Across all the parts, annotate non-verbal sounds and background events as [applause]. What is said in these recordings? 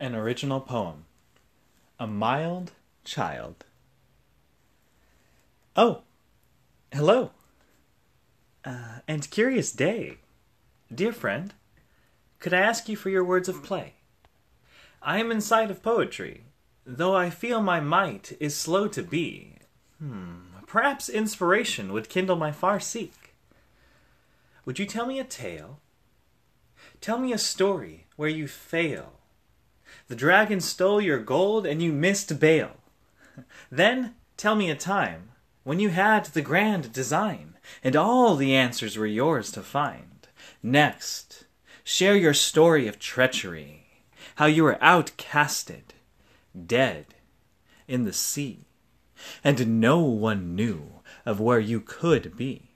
An original poem. A mild child. Oh, hello. Uh, and curious day. Dear friend, could I ask you for your words of play? I am in sight of poetry, though I feel my might is slow to be. Hmm, perhaps inspiration would kindle my far seek. Would you tell me a tale? Tell me a story where you fail. The dragon stole your gold and you missed bail. Then tell me a time when you had the grand design and all the answers were yours to find. Next, share your story of treachery, how you were outcasted, dead in the sea, and no one knew of where you could be.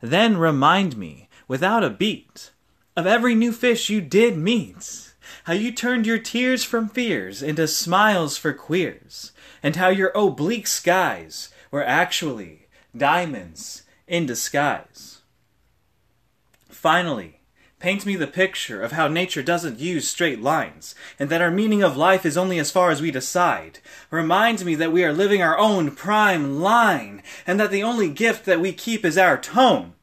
Then remind me, without a beat, of every new fish you did meet, how you turned your tears from fears into smiles for queers, and how your oblique skies were actually diamonds in disguise. Finally, paint me the picture of how nature doesn't use straight lines, and that our meaning of life is only as far as we decide. Remind me that we are living our own prime line, and that the only gift that we keep is our tone,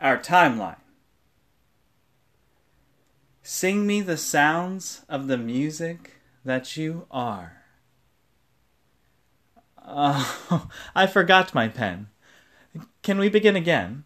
our timeline. Sing me the sounds of the music that you are. Oh, [laughs] I forgot my pen. Can we begin again?